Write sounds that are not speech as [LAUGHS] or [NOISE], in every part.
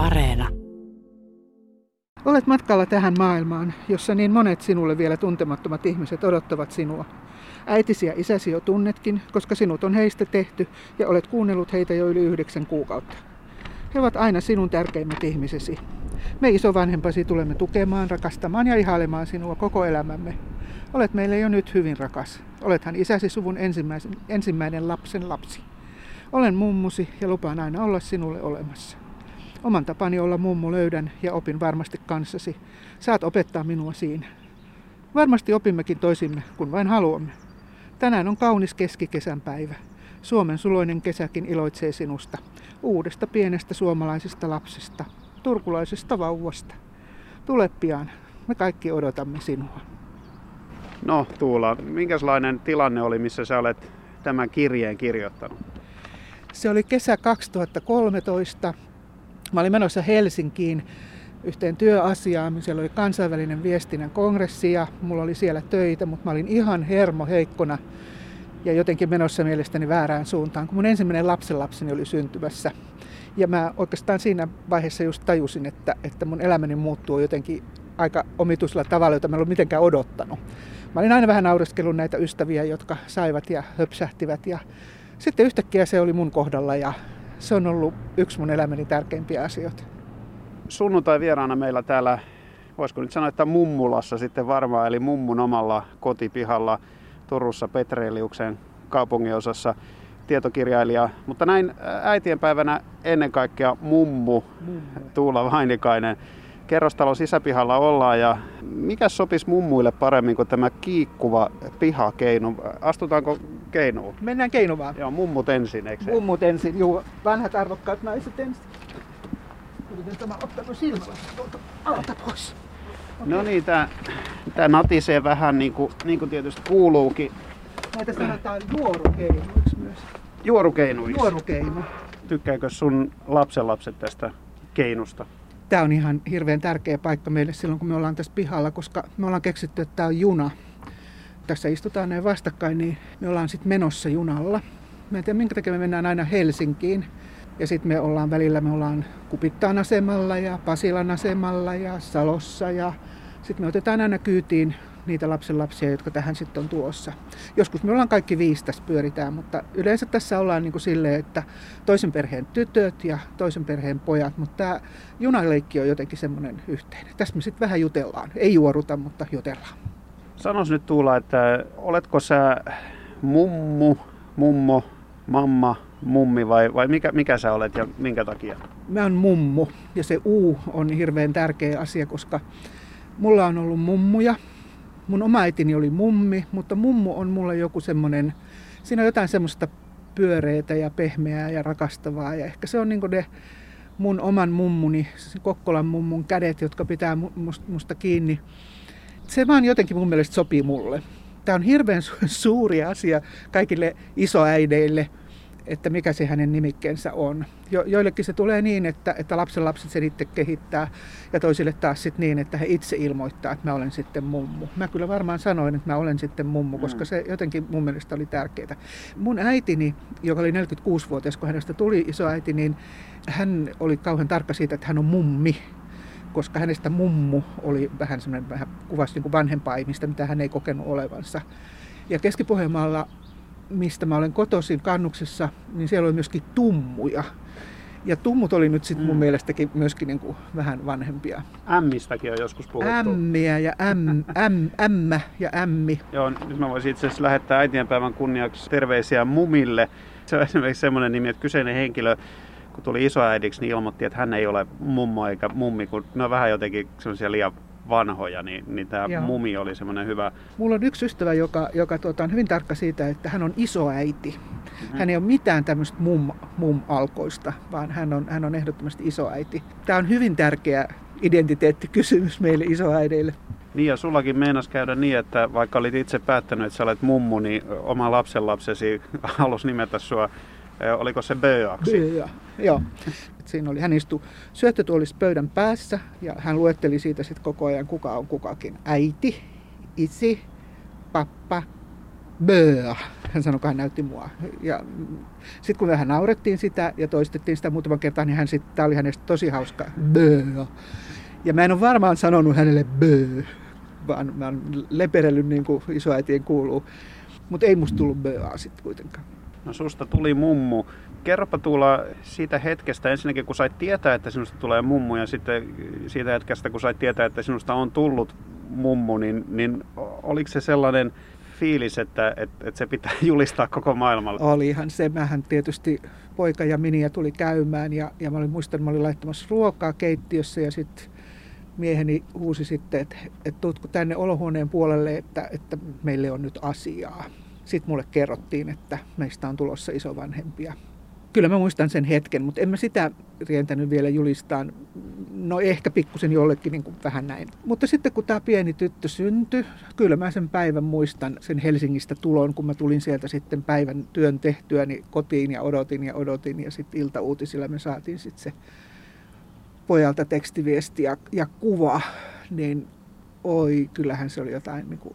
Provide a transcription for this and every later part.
Areena. Olet matkalla tähän maailmaan, jossa niin monet sinulle vielä tuntemattomat ihmiset odottavat sinua. Äitisi ja isäsi jo tunnetkin, koska sinut on heistä tehty ja olet kuunnellut heitä jo yli yhdeksän kuukautta. He ovat aina sinun tärkeimmät ihmisesi. Me isovanhempasi tulemme tukemaan, rakastamaan ja ihailemaan sinua koko elämämme. Olet meille jo nyt hyvin rakas. Olethan isäsi suvun ensimmäisen, ensimmäinen lapsen lapsi. Olen mummusi ja lupaan aina olla sinulle olemassa. Oman tapani olla mummu löydän ja opin varmasti kanssasi. Saat opettaa minua siinä. Varmasti opimmekin toisimme, kun vain haluamme. Tänään on kaunis keskikesän päivä. Suomen suloinen kesäkin iloitsee sinusta. Uudesta pienestä suomalaisesta lapsesta. Turkulaisesta vauvasta. Tule pian. Me kaikki odotamme sinua. No Tuula, minkälainen tilanne oli, missä sä olet tämän kirjeen kirjoittanut? Se oli kesä 2013. Mä olin menossa Helsinkiin yhteen työasiaan. Siellä oli kansainvälinen viestinnän kongressi ja mulla oli siellä töitä, mutta mä olin ihan hermo heikkona ja jotenkin menossa mielestäni väärään suuntaan, kun mun ensimmäinen lapsenlapseni oli syntymässä. Ja mä oikeastaan siinä vaiheessa just tajusin, että, että mun elämäni muuttuu jotenkin aika omituisella tavalla, jota mä en ollut mitenkään odottanut. Mä olin aina vähän naureskellut näitä ystäviä, jotka saivat ja höpsähtivät ja sitten yhtäkkiä se oli mun kohdalla ja se on ollut yksi mun elämäni tärkeimpiä asioita. Sunnuntai vieraana meillä täällä, voisiko nyt sanoa, että mummulassa sitten varmaan, eli mummun omalla kotipihalla Turussa Petreliuksen kaupunginosassa tietokirjailija, mutta näin äitienpäivänä ennen kaikkea mummu, mummu. Tuula Vainikainen kerrostalon sisäpihalla ollaan ja mikä sopisi mummuille paremmin kuin tämä kiikkuva pihakeinu? Astutaanko keinuun? Mennään keinuvaan. Joo, mummut ensin, eikö se? Mummut ensin, joo. Vanhat arvokkaat naiset ensin. Yritän tämä ottanut silmällä alta pois. Okay. No niin, tää, tää natisee vähän niin kuin, niin kuin tietysti kuuluukin. Näitä sanotaan juorukeinuiksi myös. Juorukeinuiksi? Juorukeinu. Tykkääkö sun lapsenlapset tästä keinusta? Tämä on ihan hirveän tärkeä paikka meille silloin, kun me ollaan tässä pihalla, koska me ollaan keksitty, että tämä on juna. Tässä istutaan näin vastakkain, niin me ollaan sitten menossa junalla. Mä en tiedä, minkä takia me mennään aina Helsinkiin. Ja sitten me ollaan välillä, me ollaan Kupittaan asemalla ja Pasilan asemalla ja Salossa. Ja sitten me otetaan aina kyytiin niitä lapsenlapsia, jotka tähän sitten on tuossa. Joskus me ollaan kaikki viisi tässä pyöritään, mutta yleensä tässä ollaan niin kuin silleen, että toisen perheen tytöt ja toisen perheen pojat, mutta tämä junaleikki on jotenkin semmoinen yhteinen. Tässä me sitten vähän jutellaan. Ei juoruta, mutta jutellaan. Sanos nyt Tuula, että oletko sä mummu, mummo, mamma, mummi vai, vai mikä, mikä sä olet ja minkä takia? Mä oon mummu ja se U on hirveän tärkeä asia, koska mulla on ollut mummuja mun oma äitini oli mummi, mutta mummu on mulle joku semmoinen, siinä on jotain semmoista pyöreitä ja pehmeää ja rakastavaa. Ja ehkä se on niin ne mun oman mummuni, Kokkolan mummun kädet, jotka pitää musta kiinni. Se vaan jotenkin mun mielestä sopii mulle. Tämä on hirveän suuri asia kaikille isoäideille – että mikä se hänen nimikkeensä on. Jo, joillekin se tulee niin, että, että lapsen lapset sen itse kehittää ja toisille taas sit niin, että he itse ilmoittaa, että mä olen sitten mummu. Mä kyllä varmaan sanoin, että mä olen sitten mummu, mm. koska se jotenkin mun mielestä oli tärkeää. Mun äitini, joka oli 46-vuotias, kun hänestä tuli isoäiti, niin hän oli kauhean tarkka siitä, että hän on mummi koska hänestä mummu oli vähän semmoinen, vähän kuvasi niin kuin vanhempaa ihmistä, mitä hän ei kokenut olevansa. Ja keski mistä mä olen kotoisin kannuksessa, niin siellä oli myöskin tummuja. Ja tummut oli nyt sitten mun mm. mielestäkin myöskin niin kuin vähän vanhempia. Ämmistäkin on joskus puhuttu. Ämmiä ja äm, äm, ämmä ja ämmi. Joo, nyt mä voisin itse asiassa lähettää äitienpäivän kunniaksi terveisiä mumille. Se on esimerkiksi semmoinen nimi, että kyseinen henkilö kun tuli isoäidiksi, niin ilmoitti, että hän ei ole mummo eikä mummi, kun ne on vähän jotenkin semmoisia liian vanhoja, niin, niin tämä Joo. mumi oli semmoinen hyvä. Mulla on yksi ystävä, joka, joka tuota, on hyvin tarkka siitä, että hän on isoäiti. Mm-hmm. Hän ei ole mitään tämmöistä mum, mum-alkoista, vaan hän on, hän on ehdottomasti isoäiti. Tämä on hyvin tärkeä identiteettikysymys meille isoäideille. Niin ja sullakin meinas käydä niin, että vaikka olit itse päättänyt, että sä olet mummu, niin oma lapsenlapsesi [LAUGHS] halusi nimetä sua oliko se Böaksi? Böa, joo. Siinä oli, hän istui syöttötuolissa pöydän päässä ja hän luetteli siitä sitten koko ajan, kuka on kukakin. Äiti, isi, pappa, Böö. Hän sanoi, kun hän näytti mua. Ja sitten kun vähän naurettiin sitä ja toistettiin sitä muutaman kertaa, niin hän sitten, tämä oli hänestä tosi hauska. Böö. Ja mä en ole varmaan sanonut hänelle böö, vaan mä oon leperellyt niin kuin isoäitien kuuluu. Mutta ei musta tullut bööaa sitten kuitenkaan. No susta tuli mummu. Kerropa Tuula siitä hetkestä ensinnäkin, kun sait tietää, että sinusta tulee mummu ja sitten siitä hetkestä, kun sait tietää, että sinusta on tullut mummu, niin, niin oliko se sellainen fiilis, että, että, että se pitää [LAUGHS] julistaa koko maailmalle? Olihan se. Mähän tietysti poika ja miniä tuli käymään ja, ja mä olin muistan, että mä olin laittamassa ruokaa keittiössä ja sitten mieheni huusi sitten, että, että tuutko tänne olohuoneen puolelle, että, että meille on nyt asiaa. Sitten mulle kerrottiin, että meistä on tulossa isovanhempia. Kyllä mä muistan sen hetken, mutta en mä sitä rientänyt vielä julistaa. No ehkä pikkusen jollekin niin kuin vähän näin. Mutta sitten kun tämä pieni tyttö syntyi, kyllä mä sen päivän muistan sen Helsingistä tulon, kun mä tulin sieltä sitten päivän työn tehtyä niin kotiin ja odotin ja odotin. Ja sitten iltauutisilla me saatiin sitten se pojalta tekstiviesti ja, ja kuva, niin oi, kyllähän se oli jotain, niin kuin,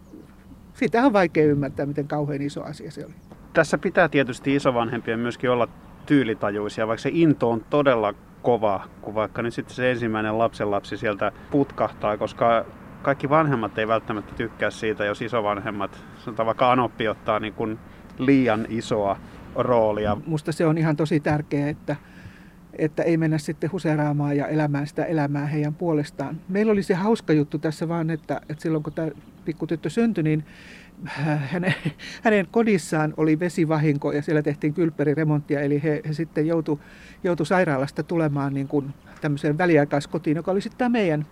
sitä on vaikea ymmärtää, miten kauhean iso asia se oli. Tässä pitää tietysti isovanhempien myöskin olla tyylitajuisia, vaikka se into on todella kova, kun vaikka nyt sitten se ensimmäinen lapsenlapsi sieltä putkahtaa, koska kaikki vanhemmat ei välttämättä tykkää siitä, jos isovanhemmat, sanotaan vaikka Anoppi ottaa niin kuin liian isoa roolia. Musta se on ihan tosi tärkeää, että, että ei mennä sitten huseeraamaan ja elämään sitä elämää heidän puolestaan. Meillä oli se hauska juttu tässä vaan, että, että silloin kun tämä pikkutyttö syntyi, niin hänen, hänen kodissaan oli vesivahinko ja siellä tehtiin kylpperiremonttia, eli he, he sitten joutu, joutu sairaalasta tulemaan niin kuin tämmöiseen väliaikaiskotiin, joka oli sitten tämä meidän,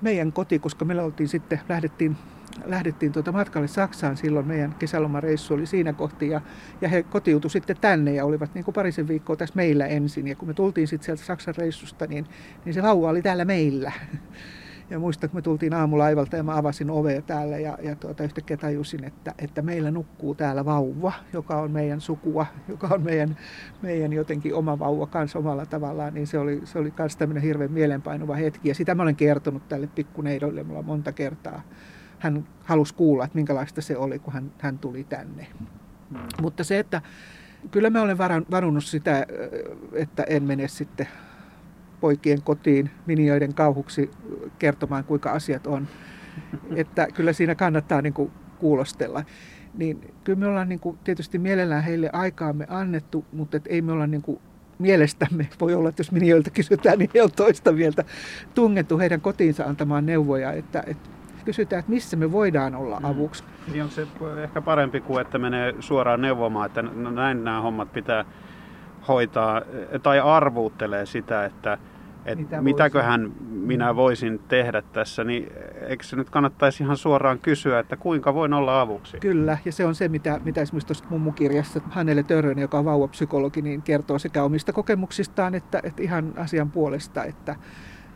meidän koti, koska me oltiin sitten, lähdettiin, lähdettiin tuota matkalle Saksaan silloin, meidän kesälomareissu oli siinä kohti ja, ja he kotiutu sitten tänne ja olivat niin kuin parisen viikkoa tässä meillä ensin. Ja kun me tultiin sitten sieltä Saksan reissusta, niin, niin se vauva oli täällä meillä. Ja muistan, kun me tultiin aamulaivalta ja mä avasin ovea täällä ja, ja tuota, yhtäkkiä tajusin, että, että meillä nukkuu täällä vauva, joka on meidän sukua, joka on meidän, meidän jotenkin oma vauva kanssa omalla tavallaan, niin se oli, se oli myös tämmöinen hirveän mielenpainuva hetki. Ja sitä mä olen kertonut tälle pikkuneidolle mulla monta kertaa. Hän halusi kuulla, että minkälaista se oli, kun hän, hän tuli tänne. Mm. Mutta se, että kyllä mä olen varannut sitä, että en mene sitten poikien kotiin minioiden kauhuksi kertomaan, kuinka asiat on. Että kyllä siinä kannattaa niin kuin kuulostella. Niin kyllä me ollaan niin kuin tietysti mielellään heille aikaamme annettu, mutta et ei me olla niin kuin mielestämme, voi olla, että jos minioilta kysytään, niin he on toista mieltä, tungettu heidän kotiinsa antamaan neuvoja, että, että kysytään, että missä me voidaan olla mm. avuksi. Niin on se ehkä parempi kuin, että menee suoraan neuvomaan, että näin nämä hommat pitää hoitaa tai arvuuttelee sitä, että että Mitä mitäköhän voisin? minä voisin tehdä tässä, niin eikö se nyt kannattaisi ihan suoraan kysyä, että kuinka voin olla avuksi? Kyllä, ja se on se, mitä, mitä esimerkiksi tuossa mummukirjassa Hannele Törrönen, joka on vauvapsykologi, niin kertoo sekä omista kokemuksistaan että, että ihan asian puolesta, että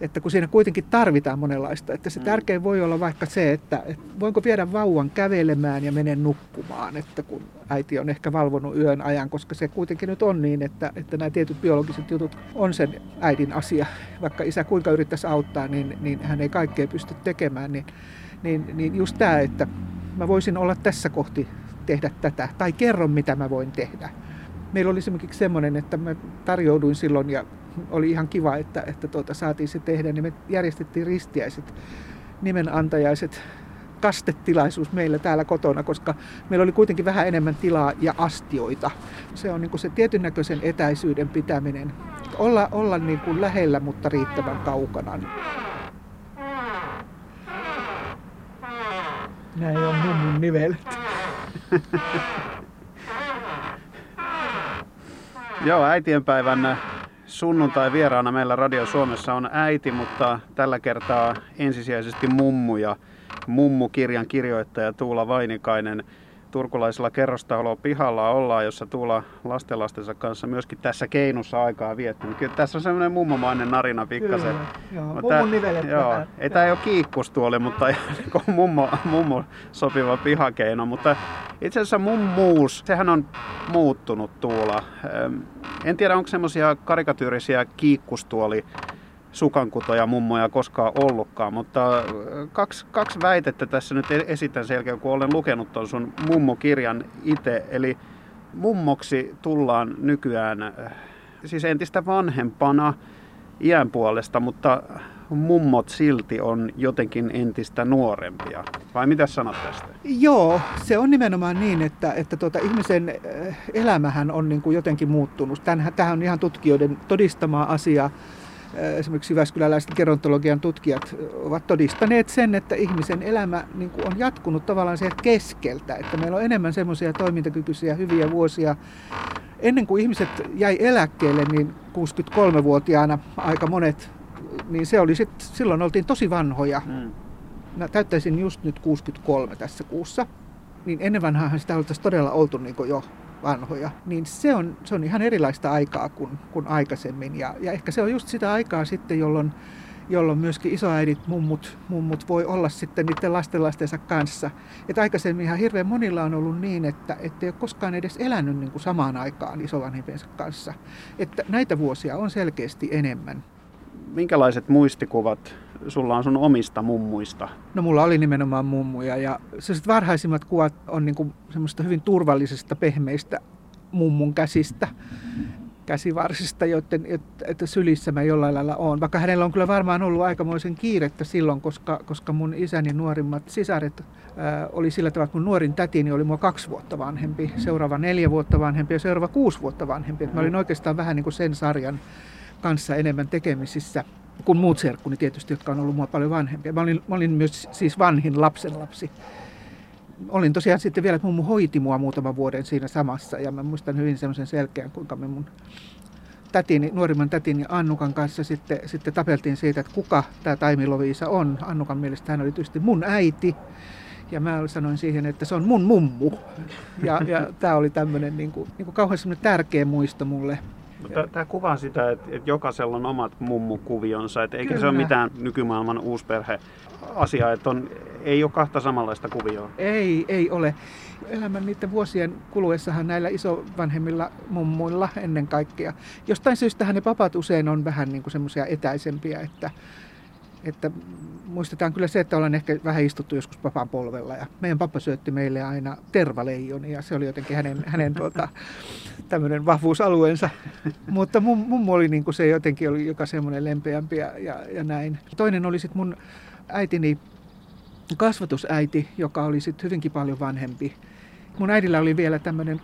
että kun siinä kuitenkin tarvitaan monenlaista, että se mm. tärkein voi olla vaikka se, että, että voinko viedä vauvan kävelemään ja menen nukkumaan, että kun äiti on ehkä valvonut yön ajan, koska se kuitenkin nyt on niin, että, että nämä tietyt biologiset jutut on sen äidin asia. Vaikka isä kuinka yrittäisi auttaa, niin, niin hän ei kaikkea pysty tekemään, niin, niin, niin just tämä, että mä voisin olla tässä kohti tehdä tätä, tai kerron mitä mä voin tehdä. Meillä oli esimerkiksi semmoinen, että mä tarjouduin silloin ja oli ihan kiva, että, että tuota, saatiin se tehdä, niin me järjestettiin ristiäiset, nimenantajaiset, kastetilaisuus meillä täällä kotona, koska meillä oli kuitenkin vähän enemmän tilaa ja astioita. Se on niin kuin se tietyn näköisen etäisyyden pitäminen. Olla, olla niin kuin lähellä, mutta riittävän kaukana. Näin on mummun nivelet. [LAUGHS] Joo, äitienpäivän sunnuntai vieraana meillä Radio Suomessa on äiti, mutta tällä kertaa ensisijaisesti mummu ja mummu-kirjan kirjoittaja Tuula Vainikainen. Turkulaisella kerrostalo pihalla ollaan, jossa Tuula lastenlastensa kanssa myöskin tässä keinussa aikaa viettänyt. Kyllä tässä on semmoinen mummomainen narina pikkasen. Joo, mummun nivelet joo, Ei tämä ei ole kiikkustuoli, mutta niin mummo, mummo sopiva pihakeino. Mutta itse asiassa mummuus, sehän on muuttunut Tuula. En tiedä, onko semmoisia karikatyyrisiä kiikkustuoli sukankutoja mummoja koskaan ollutkaan, mutta äh, kaksi, kaksi väitettä tässä nyt e-, esitän selkeä, kun olen lukenut tuon sun mummokirjan itse. Eli mummoksi tullaan nykyään äh, siis entistä vanhempana iän puolesta, mutta mummot silti on jotenkin entistä nuorempia. Vai mitä sanot tästä? Joo, se on nimenomaan niin, että, että tuota, ihmisen äh, elämähän on niin kuin jotenkin muuttunut. Tämähän on ihan tutkijoiden todistamaa asiaa. Äh, esimerkiksi Jyväskyläläiset gerontologian tutkijat ovat todistaneet sen, että ihmisen elämä niin kuin on jatkunut tavallaan sieltä keskeltä. Että meillä on enemmän semmoisia toimintakykyisiä hyviä vuosia. Ennen kuin ihmiset jäi eläkkeelle, niin 63-vuotiaana aika monet niin se oli sit, silloin oltiin tosi vanhoja. Mm. Mä täyttäisin just nyt 63 tässä kuussa. Niin ennen vanhaahan sitä oltaisiin todella oltu niin jo vanhoja. Niin se on, se on ihan erilaista aikaa kuin, kuin aikaisemmin. Ja, ja ehkä se on just sitä aikaa sitten, jolloin, jolloin myöskin isoäidit, mummut, mummut voi olla sitten niiden lastenlastensa kanssa. Että aikaisemmin ihan hirveän monilla on ollut niin, että ei ole koskaan edes elänyt niin kuin samaan aikaan isovanhempiensa kanssa. Että näitä vuosia on selkeästi enemmän minkälaiset muistikuvat sulla on sun omista mummuista? No mulla oli nimenomaan mummuja ja sellaiset varhaisimmat kuvat on niin kuin semmoista hyvin turvallisesta, pehmeistä mummun käsistä, käsivarsista, joiden, että sylissä mä jollain lailla on. Vaikka hänellä on kyllä varmaan ollut aikamoisen kiirettä silloin, koska, koska mun isäni nuorimmat sisaret ää, oli sillä tavalla, että mun nuorin tätini oli mua kaksi vuotta vanhempi, seuraava neljä vuotta vanhempi ja seuraava kuusi vuotta vanhempi. Et mä olin oikeastaan vähän niin kuin sen sarjan kanssa enemmän tekemisissä kuin muut serkkuni tietysti, jotka on ollut mua paljon vanhempia. Mä olin, mä olin myös siis vanhin lapsenlapsi. Olin tosiaan sitten vielä, että mummu hoiti mua muutaman vuoden siinä samassa ja mä muistan hyvin semmoisen selkeän, kuinka me mun tätini, nuorimman tätini Annukan kanssa sitten, sitten tapeltiin siitä, että kuka tämä Taimi Loviisa on. Annukan mielestä hän oli tietysti mun äiti. Ja mä sanoin siihen, että se on mun mummu. Ja, ja tämä oli tämmöinen niin kuin, niin kuin kauhean tärkeä muisto mulle. Tämä kuvaa sitä, että, että jokaisella on omat mummukuvionsa, että eikä Kyllä. se ole mitään nykymaailman uusperhe asia, että on, ei ole kahta samanlaista kuvioa. Ei, ei ole. Elämän niiden vuosien kuluessahan näillä isovanhemmilla mummuilla ennen kaikkea. Jostain syystä ne papat usein on vähän niin semmoisia etäisempiä, että että muistetaan kyllä se, että olen ehkä vähän istuttu joskus papan polvella ja meidän pappa syötti meille aina tervaleijoni ja se oli jotenkin hänen, hänen [LAUGHS] tuota, tämmöinen vahvuusalueensa. Mutta mun, mummo oli niin kuin se jotenkin oli joka semmoinen lempeämpi ja, ja, ja näin. Toinen oli sitten mun äitini kasvatusäiti, joka oli sitten hyvinkin paljon vanhempi. Mun äidillä oli vielä tämmöinen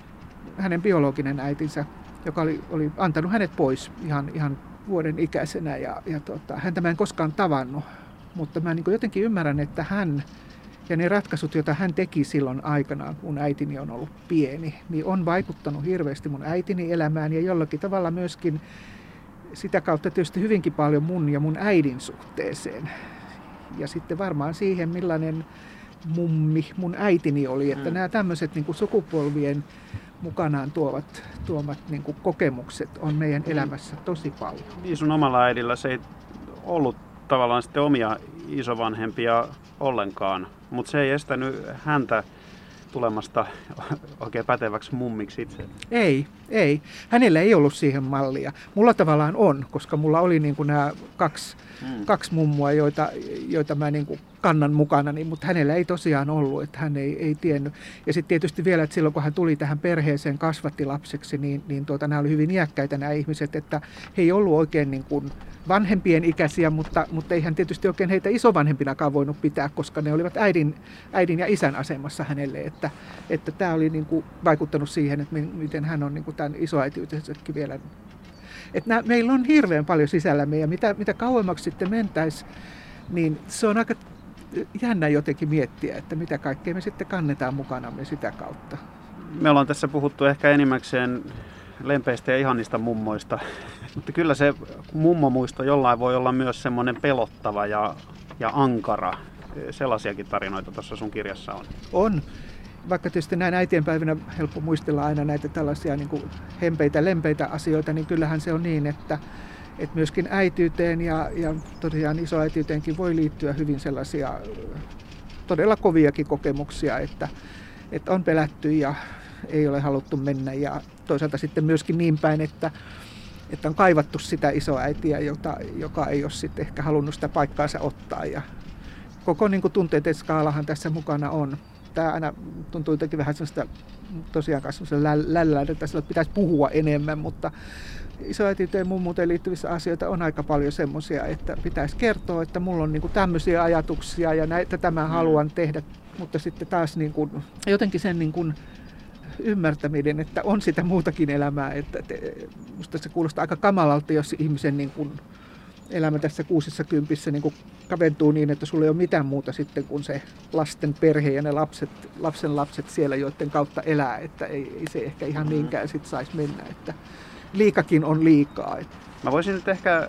hänen biologinen äitinsä, joka oli, oli antanut hänet pois ihan, ihan vuoden ikäisenä ja, ja tota, häntä mä en koskaan tavannut, mutta mä niin jotenkin ymmärrän, että hän ja ne ratkaisut, joita hän teki silloin aikanaan, kun äitini on ollut pieni, niin on vaikuttanut hirveästi mun äitini elämään ja jollakin tavalla myöskin sitä kautta tietysti hyvinkin paljon mun ja mun äidin suhteeseen. Ja sitten varmaan siihen, millainen mummi mun äitini oli, että mm. nämä tämmöiset niin sukupolvien mukanaan tuovat, tuomat niin kuin kokemukset on meidän mm. elämässä tosi paljon. Niin sun omalla äidillä se ei ollut tavallaan sitten omia isovanhempia ollenkaan, mutta se ei estänyt häntä tulemasta [LAUGHS] oikein päteväksi mummiksi itse? Ei, ei. Hänellä ei ollut siihen mallia. Mulla tavallaan on, koska mulla oli niin kuin nämä kaksi, hmm. kaksi mummua, joita, joita mä niin kuin kannan mukana, niin, mutta hänellä ei tosiaan ollut, että hän ei, ei tiennyt. Ja sitten tietysti vielä, että silloin kun hän tuli tähän perheeseen kasvatti lapseksi, niin, niin tuota, nämä oli hyvin iäkkäitä nämä ihmiset, että he ei ollut oikein niin kuin vanhempien ikäisiä, mutta, mutta ei hän tietysti oikein heitä isovanhempinakaan voinut pitää, koska ne olivat äidin, äidin ja isän asemassa hänelle. Että, että tämä oli niin kuin vaikuttanut siihen, että miten hän on niin kuin tämän isoäitiytensäkin vielä. Että nämä, meillä on hirveän paljon sisällämme ja mitä, mitä kauemmaksi sitten mentäisiin, niin se on aika jännä jotenkin miettiä, että mitä kaikkea me sitten kannetaan mukanamme sitä kautta. Me ollaan tässä puhuttu ehkä enimmäkseen lempeistä ja ihanista mummoista, [LAUGHS] mutta kyllä se mummomuisto jollain voi olla myös semmoinen pelottava ja, ja ankara. Sellaisiakin tarinoita tuossa sun kirjassa on. On. Vaikka tietysti näin äitienpäivinä helppo muistella aina näitä tällaisia niin kuin hempeitä, lempeitä asioita, niin kyllähän se on niin, että, että myöskin äityyteen ja, ja tosiaan isoäityyteenkin voi liittyä hyvin sellaisia todella koviakin kokemuksia, että, että on pelätty ja ei ole haluttu mennä ja toisaalta sitten myöskin niin päin, että, että on kaivattu sitä isoäitiä, jota, joka ei ole sitten ehkä halunnut sitä paikkaansa ottaa. Ja koko niin kuin tunteiden skaalahan tässä mukana on. Tämä aina tuntuu jotenkin vähän sellaista tosiaan lällä, että sillä pitäisi puhua enemmän, mutta isoäitiyteen ja mummuuteen liittyvissä asioita on aika paljon semmoisia, että pitäisi kertoa, että mulla on niin kuin tämmöisiä ajatuksia ja näitä tämä mm. haluan tehdä, mutta sitten taas niin kuin, jotenkin sen niin kuin ymmärtäminen, että on sitä muutakin elämää. Että te, musta se kuulostaa aika kamalalta, jos ihmisen niin kuin elämä tässä kuusissa kympissä niin kaventuu niin, että sulla ei ole mitään muuta sitten kuin se lasten perhe ja ne lapset, lapsen lapset siellä, joiden kautta elää, että ei, ei se ehkä ihan mm. niinkään sit saisi mennä, että liikakin on liikaa. Mä voisin nyt ehkä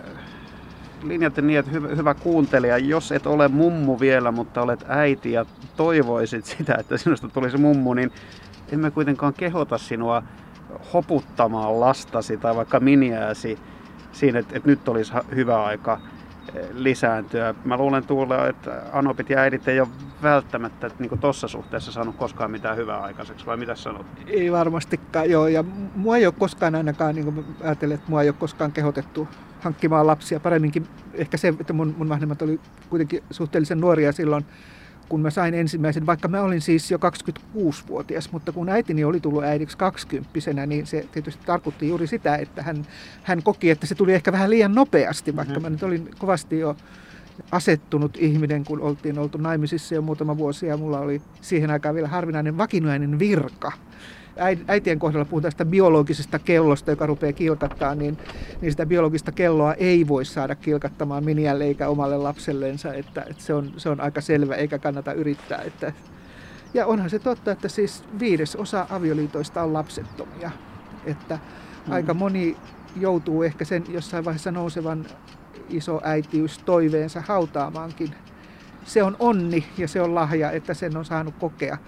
linjata niin, että hyvä, hyvä kuuntelija, jos et ole mummu vielä, mutta olet äiti ja toivoisit sitä, että sinusta tulisi mummu, niin emme kuitenkaan kehota sinua hoputtamaan lastasi tai vaikka miniääsi siinä, että, että nyt olisi hyvä aika eh, lisääntyä. Mä luulen tuolla, että anopit ja äidit ei ole välttämättä niin tuossa suhteessa saanut koskaan mitään hyvää aikaiseksi, vai mitä sanot? Ei varmastikaan, joo. Ja mua ei ole koskaan ainakaan, niin kuin ajattelen, että mua ei ole koskaan kehotettu hankkimaan lapsia. Paremminkin ehkä se, että mun, mun vanhemmat oli kuitenkin suhteellisen nuoria silloin, kun mä sain ensimmäisen, vaikka mä olin siis jo 26-vuotias, mutta kun äitini oli tullut äidiksi 20 niin se tietysti tarkoitti juuri sitä, että hän, hän koki, että se tuli ehkä vähän liian nopeasti, vaikka mm-hmm. mä nyt olin kovasti jo asettunut ihminen, kun oltiin oltu naimisissa jo muutama vuosi ja mulla oli siihen aikaan vielä harvinainen vakinainen virka äitien kohdalla puhutaan sitä biologisesta kellosta, joka rupeaa kilkattaa, niin, niin sitä biologista kelloa ei voi saada kilkattamaan miniälle eikä omalle lapsellensa, että, että se, on, se on aika selvä eikä kannata yrittää. Että, ja onhan se totta, että siis viides osa avioliitoista on lapsettomia, että mm. aika moni joutuu ehkä sen jossain vaiheessa nousevan iso äitiys toiveensa hautaamaankin. Se on onni ja se on lahja, että sen on saanut kokea.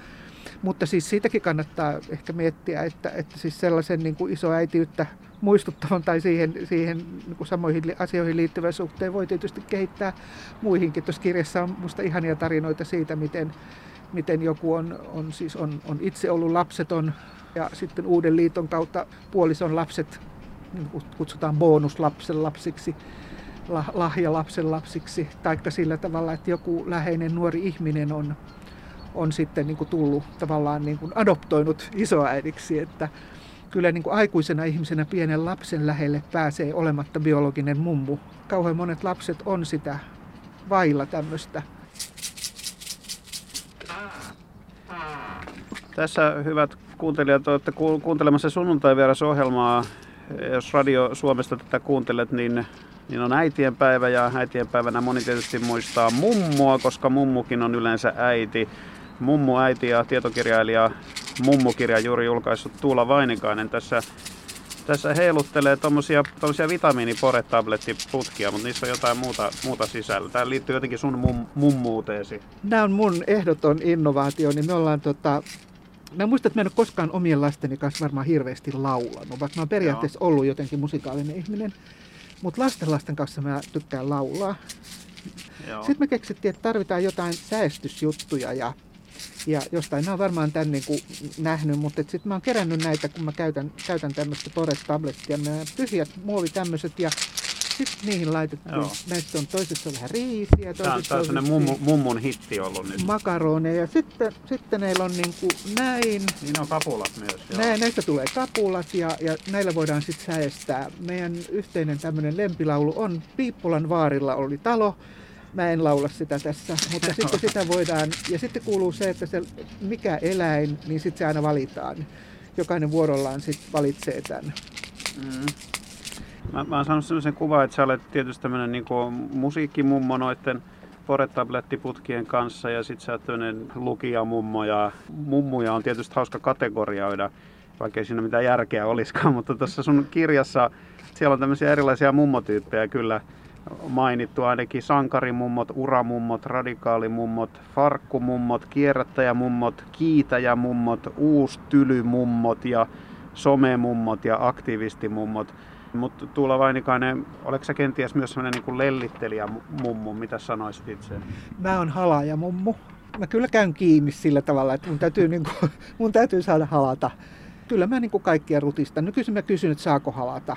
Mutta siis siitäkin kannattaa ehkä miettiä, että, että siis sellaisen niin kuin isoäitiyttä muistuttavan tai siihen, siihen niin kuin samoihin asioihin liittyvän suhteen voi tietysti kehittää muihinkin. Tuossa kirjassa on minusta ihania tarinoita siitä, miten, miten joku on, on, siis on, on itse ollut lapseton ja sitten uuden liiton kautta puolison lapset niin kutsutaan bonuslapsen lapsiksi, lahjalapsen lapsiksi, taikka sillä tavalla, että joku läheinen nuori ihminen on on sitten niin kuin tullut tavallaan niin kuin adoptoinut isoäidiksi, että kyllä niin kuin aikuisena ihmisenä pienen lapsen lähelle pääsee olematta biologinen mummu. Kauhean monet lapset on sitä vailla tämmöistä. Tässä hyvät kuuntelijat, olette kuuntelemassa sunnuntai ohjelmaa. Jos Radio Suomesta tätä kuuntelet, niin, niin on äitienpäivä ja äitienpäivänä moni tietysti muistaa mummua, koska mummukin on yleensä äiti mummu, äiti ja tietokirjailija mummukirja juuri julkaissut Tuula Vainikainen tässä tässä heiluttelee tommosia, tommosia vitamiiniporetablettiputkia, mutta niissä on jotain muuta, muuta sisällä. Tämä liittyy jotenkin sun mum, mummuuteesi. Nämä on mun ehdoton innovaatio, niin me ollaan tota, Mä muistan, että mä en ole koskaan omien lasteni kanssa varmaan hirveästi laulanut, vaikka mä oon periaatteessa Joo. ollut jotenkin musikaalinen ihminen. Mutta lasten lasten kanssa mä tykkään laulaa. Joo. Sitten me keksittiin, että tarvitaan jotain säästysjuttuja ja ja jostain oon varmaan tämän niin kuin nähnyt, mutta sitten mä oon kerännyt näitä, kun mä käytän, käytän tämmöistä Torres-tablettia. Mä tyhjät muovi tämmöiset ja sitten niihin laitettiin, Joo. näistä on toisessa on vähän riisiä. Tämä on, tämä on sellainen mummu, mummun hitti ollut nyt. Makaroneja. Ja sitten, sitten neillä on niin kuin näin. Niin on kapulat myös. Näin, näistä tulee kapulat ja, ja näillä voidaan sitten säästää. Meidän yhteinen tämmöinen lempilaulu on Piippulan vaarilla oli talo Mä en laula sitä tässä, mutta [LAUGHS] sitten sitä voidaan, ja sitten kuuluu se, että se, mikä eläin, niin sitten se aina valitaan. Jokainen vuorollaan sitten valitsee tämän. Mm. Mä, mä oon saanut sellaisen kuvan, että sä olet tietysti tämmöinen niin musiikkimummo noiden Poretablettiputkien kanssa ja sitten sä oot tämmöinen lukijamummo ja mummuja on tietysti hauska kategorioida, vaikka ei siinä mitään järkeä olisikaan, [LAUGHS] mutta tuossa sun kirjassa siellä on tämmöisiä erilaisia mummotyyppejä kyllä mainittu ainakin sankarimummot, uramummot, radikaalimummot, farkkumummot, kierrättäjämummot, kiitäjämummot, uustylymummot ja somemummot ja aktivistimummot. Mutta Tuula Vainikainen, oletko sä kenties myös sellainen niin lellittelijä mummu, mitä sanoisit itse? Mä oon halaja mummu. Mä kyllä käyn kiinni sillä tavalla, että mun täytyy, niin kuin, mun täytyy saada halata. Kyllä mä niin kuin kaikkia rutistan. Nykyisin mä kysyn, että saako halata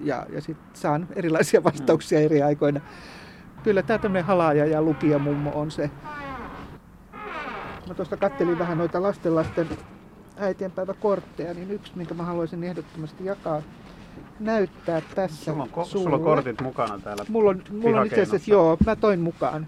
ja, ja sitten saan erilaisia vastauksia eri aikoina. Kyllä tämä tämmöinen halaaja ja lukija mummo on se. Mä tuosta kattelin vähän noita lastenlasten äitienpäiväkortteja, niin yksi, minkä mä haluaisin ehdottomasti jakaa, näyttää tässä Sulla on, ko- sulla on kortit mukana täällä. Mulla on, mulla on itse asiassa, joo, mä toin mukaan.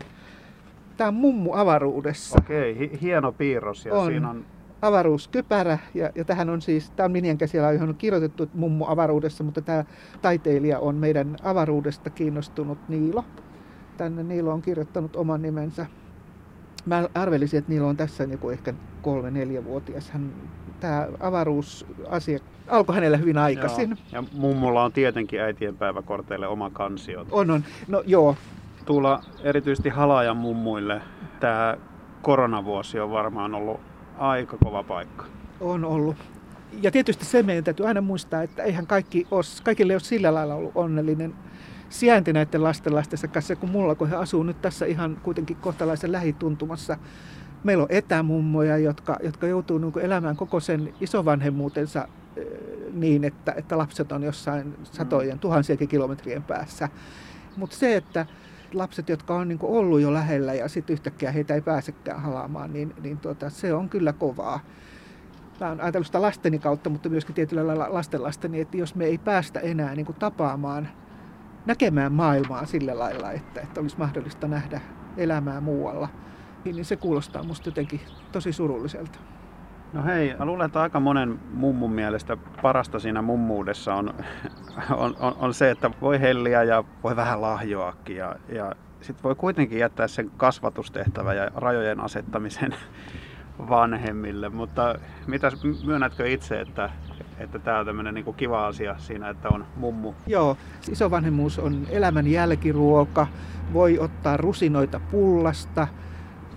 Tämä on mummu avaruudessa. Okei, hi- hieno piirros ja On. siinä on avaruuskypärä, ja, ja tähän on siis, tämä on Minian käsillä, johon on kirjoitettu mummu avaruudessa, mutta tämä taiteilija on meidän avaruudesta kiinnostunut Niilo. Tänne Niilo on kirjoittanut oman nimensä. Mä arvelisin, että Niilo on tässä joku ehkä kolme-neljävuotias. Hän, tämä avaruusasia alkoi hänellä hyvin aikaisin. Joo. Ja mummulla on tietenkin äitienpäiväkorteille oma kansio. On, on. No joo, Tulla erityisesti halaajan mummuille tämä koronavuosi on varmaan ollut aika kova paikka. On ollut. Ja tietysti se meidän täytyy aina muistaa, että eihän kaikki ole, kaikille ole sillä lailla ollut onnellinen sijainti näiden lasten lastensa kanssa, kun mulla, kun he asuu nyt tässä ihan kuitenkin kohtalaisen lähituntumassa. Meillä on etämummoja, jotka, jotka joutuu niin kuin elämään koko sen isovanhemmuutensa niin, että, että lapset on jossain satojen, tuhansiakin kilometrien päässä. Mutta se, että lapset, jotka on niin ollut jo lähellä ja sitten yhtäkkiä heitä ei pääsekään halaamaan, niin, niin tuota, se on kyllä kovaa. Mä oon ajatellut sitä lasteni kautta, mutta myöskin tietyllä lailla lastenlasteni, että jos me ei päästä enää niin tapaamaan, näkemään maailmaa sillä lailla, että, että olisi mahdollista nähdä elämää muualla, niin se kuulostaa musta jotenkin tosi surulliselta. No hei, luulen, että aika monen mummun mielestä parasta siinä mummuudessa on, [LAUGHS] on, on, on se, että voi helliä ja voi vähän lahjoakin ja, ja sitten voi kuitenkin jättää sen kasvatustehtävän ja rajojen asettamisen [LAUGHS] vanhemmille. Mutta mitäs myönnätkö itse, että, että tämä on tämmöinen niin kiva asia siinä, että on mummu? Joo, isovanhemmuus on elämän jälkiruoka, voi ottaa rusinoita pullasta,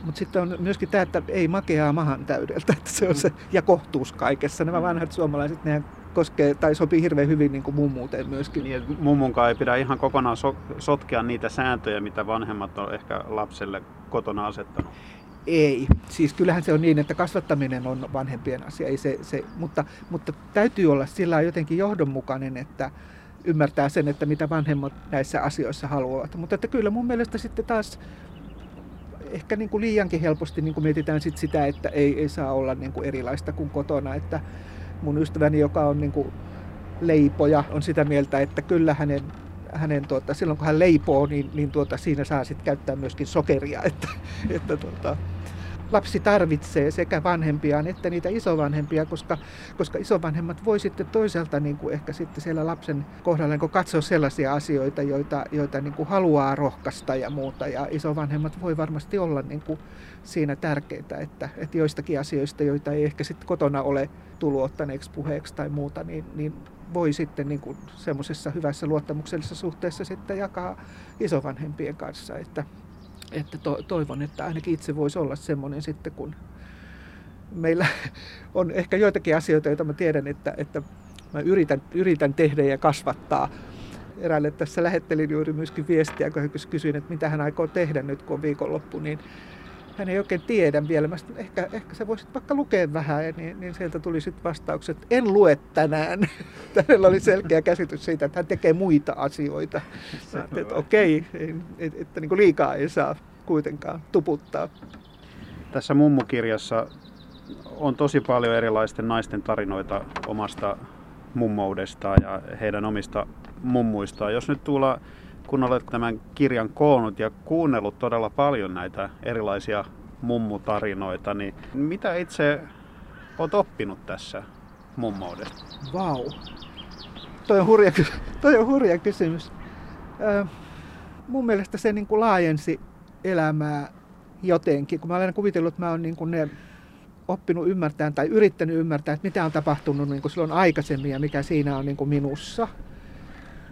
mutta sitten on myöskin tämä, että ei makeaa mahan täydeltä, että se on se, ja kohtuus kaikessa. Nämä vanhat suomalaiset, nehän koskee tai sopii hirveän hyvin niin kuin mummuuteen myöskin. Niin, mummunkaan ei pidä ihan kokonaan so, sotkea niitä sääntöjä, mitä vanhemmat on ehkä lapselle kotona asettanut. Ei. Siis kyllähän se on niin, että kasvattaminen on vanhempien asia, ei se, se, mutta, mutta täytyy olla sillä jotenkin johdonmukainen, että ymmärtää sen, että mitä vanhemmat näissä asioissa haluavat. Mutta että kyllä mun mielestä sitten taas ehkä niin kuin liiankin helposti niin kuin mietitään sit sitä, että ei, ei saa olla niin kuin erilaista kuin kotona. Että mun ystäväni, joka on niin kuin leipoja, on sitä mieltä, että kyllä hänen, hänen tuota, silloin kun hän leipoo, niin, niin tuota, siinä saa sitten käyttää myöskin sokeria. Että, että tuota, lapsi tarvitsee sekä vanhempiaan että niitä isovanhempia, koska, koska isovanhemmat voi sitten toisaalta niin kuin ehkä sitten siellä lapsen kohdalla niin katsoa sellaisia asioita, joita, joita niin kuin haluaa rohkaista ja muuta. Ja isovanhemmat voi varmasti olla niin kuin siinä tärkeitä, että, että joistakin asioista, joita ei ehkä sitten kotona ole tullut ottaneeksi puheeksi tai muuta, niin, niin voi sitten niin kuin semmoisessa hyvässä luottamuksellisessa suhteessa sitten jakaa isovanhempien kanssa. Että, että to, toivon, että ainakin itse voisi olla semmoinen sitten, kun meillä [LAUGHS] on ehkä joitakin asioita, joita mä tiedän, että, että mä yritän, yritän tehdä ja kasvattaa. Eräälle tässä lähettelin juuri myöskin viestiä, kun kysyin, että mitä hän aikoo tehdä nyt, kun on viikonloppu, niin hän ei oikein tiedä vielä. Mä sanoin, ehkä, ehkä sä voisit vaikka lukea vähän, niin, niin sieltä tuli sitten vastaukset, en lue tänään. [LAUGHS] Hänellä oli selkeä käsitys siitä, että hän tekee muita asioita. Okei, ei- et, että niin liikaa ei saa kuitenkaan tuputtaa. Tässä mummukirjassa on tosi paljon erilaisten naisten tarinoita omasta mummoudestaan ja heidän omista mummuistaan. Jos nyt tulla, kun olet tämän kirjan koonnut ja kuunnellut todella paljon näitä erilaisia mummutarinoita, niin mitä itse olet oppinut tässä mummoudesta? Vau. Toi on hurja, toi on hurja kysymys. Mun mielestä se niin kuin laajensi elämää jotenkin. Kun mä olen kuvitellut, että mä oon niin kuin ne oppinut ymmärtämään tai yrittänyt ymmärtää, että mitä on tapahtunut niin kuin silloin aikaisemmin ja mikä siinä on niin kuin minussa.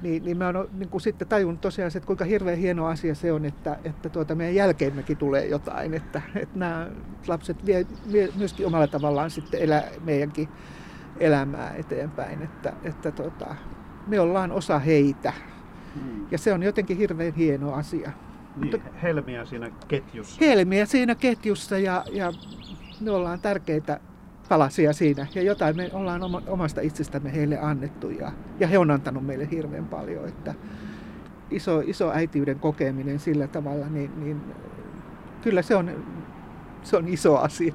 Niin, niin mä oon niin kuin sitten tajunnut tosiaan, se, että kuinka hirveän hieno asia se on, että, että tuota meidän jälkeemmekin tulee jotain. Että, että nämä lapset vie, vie myöskin omalla tavallaan sitten elää meidänkin elämää eteenpäin. Että, että tota, me ollaan osa heitä ja se on jotenkin hirveän hieno asia. Niin, helmiä siinä ketjussa. Helmiä siinä ketjussa ja, ja me ollaan tärkeitä palasia siinä ja jotain me ollaan omasta itsestämme heille annettu ja, ja he on antanut meille hirveän paljon, että iso, iso äitiyden kokeminen sillä tavalla, niin, niin kyllä se on, se on iso asia.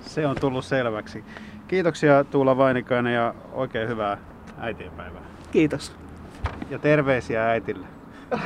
Se on tullut selväksi. Kiitoksia Tuula Vainikainen ja oikein hyvää äitienpäivää. Kiitos. Ja terveisiä äitille. [LAUGHS]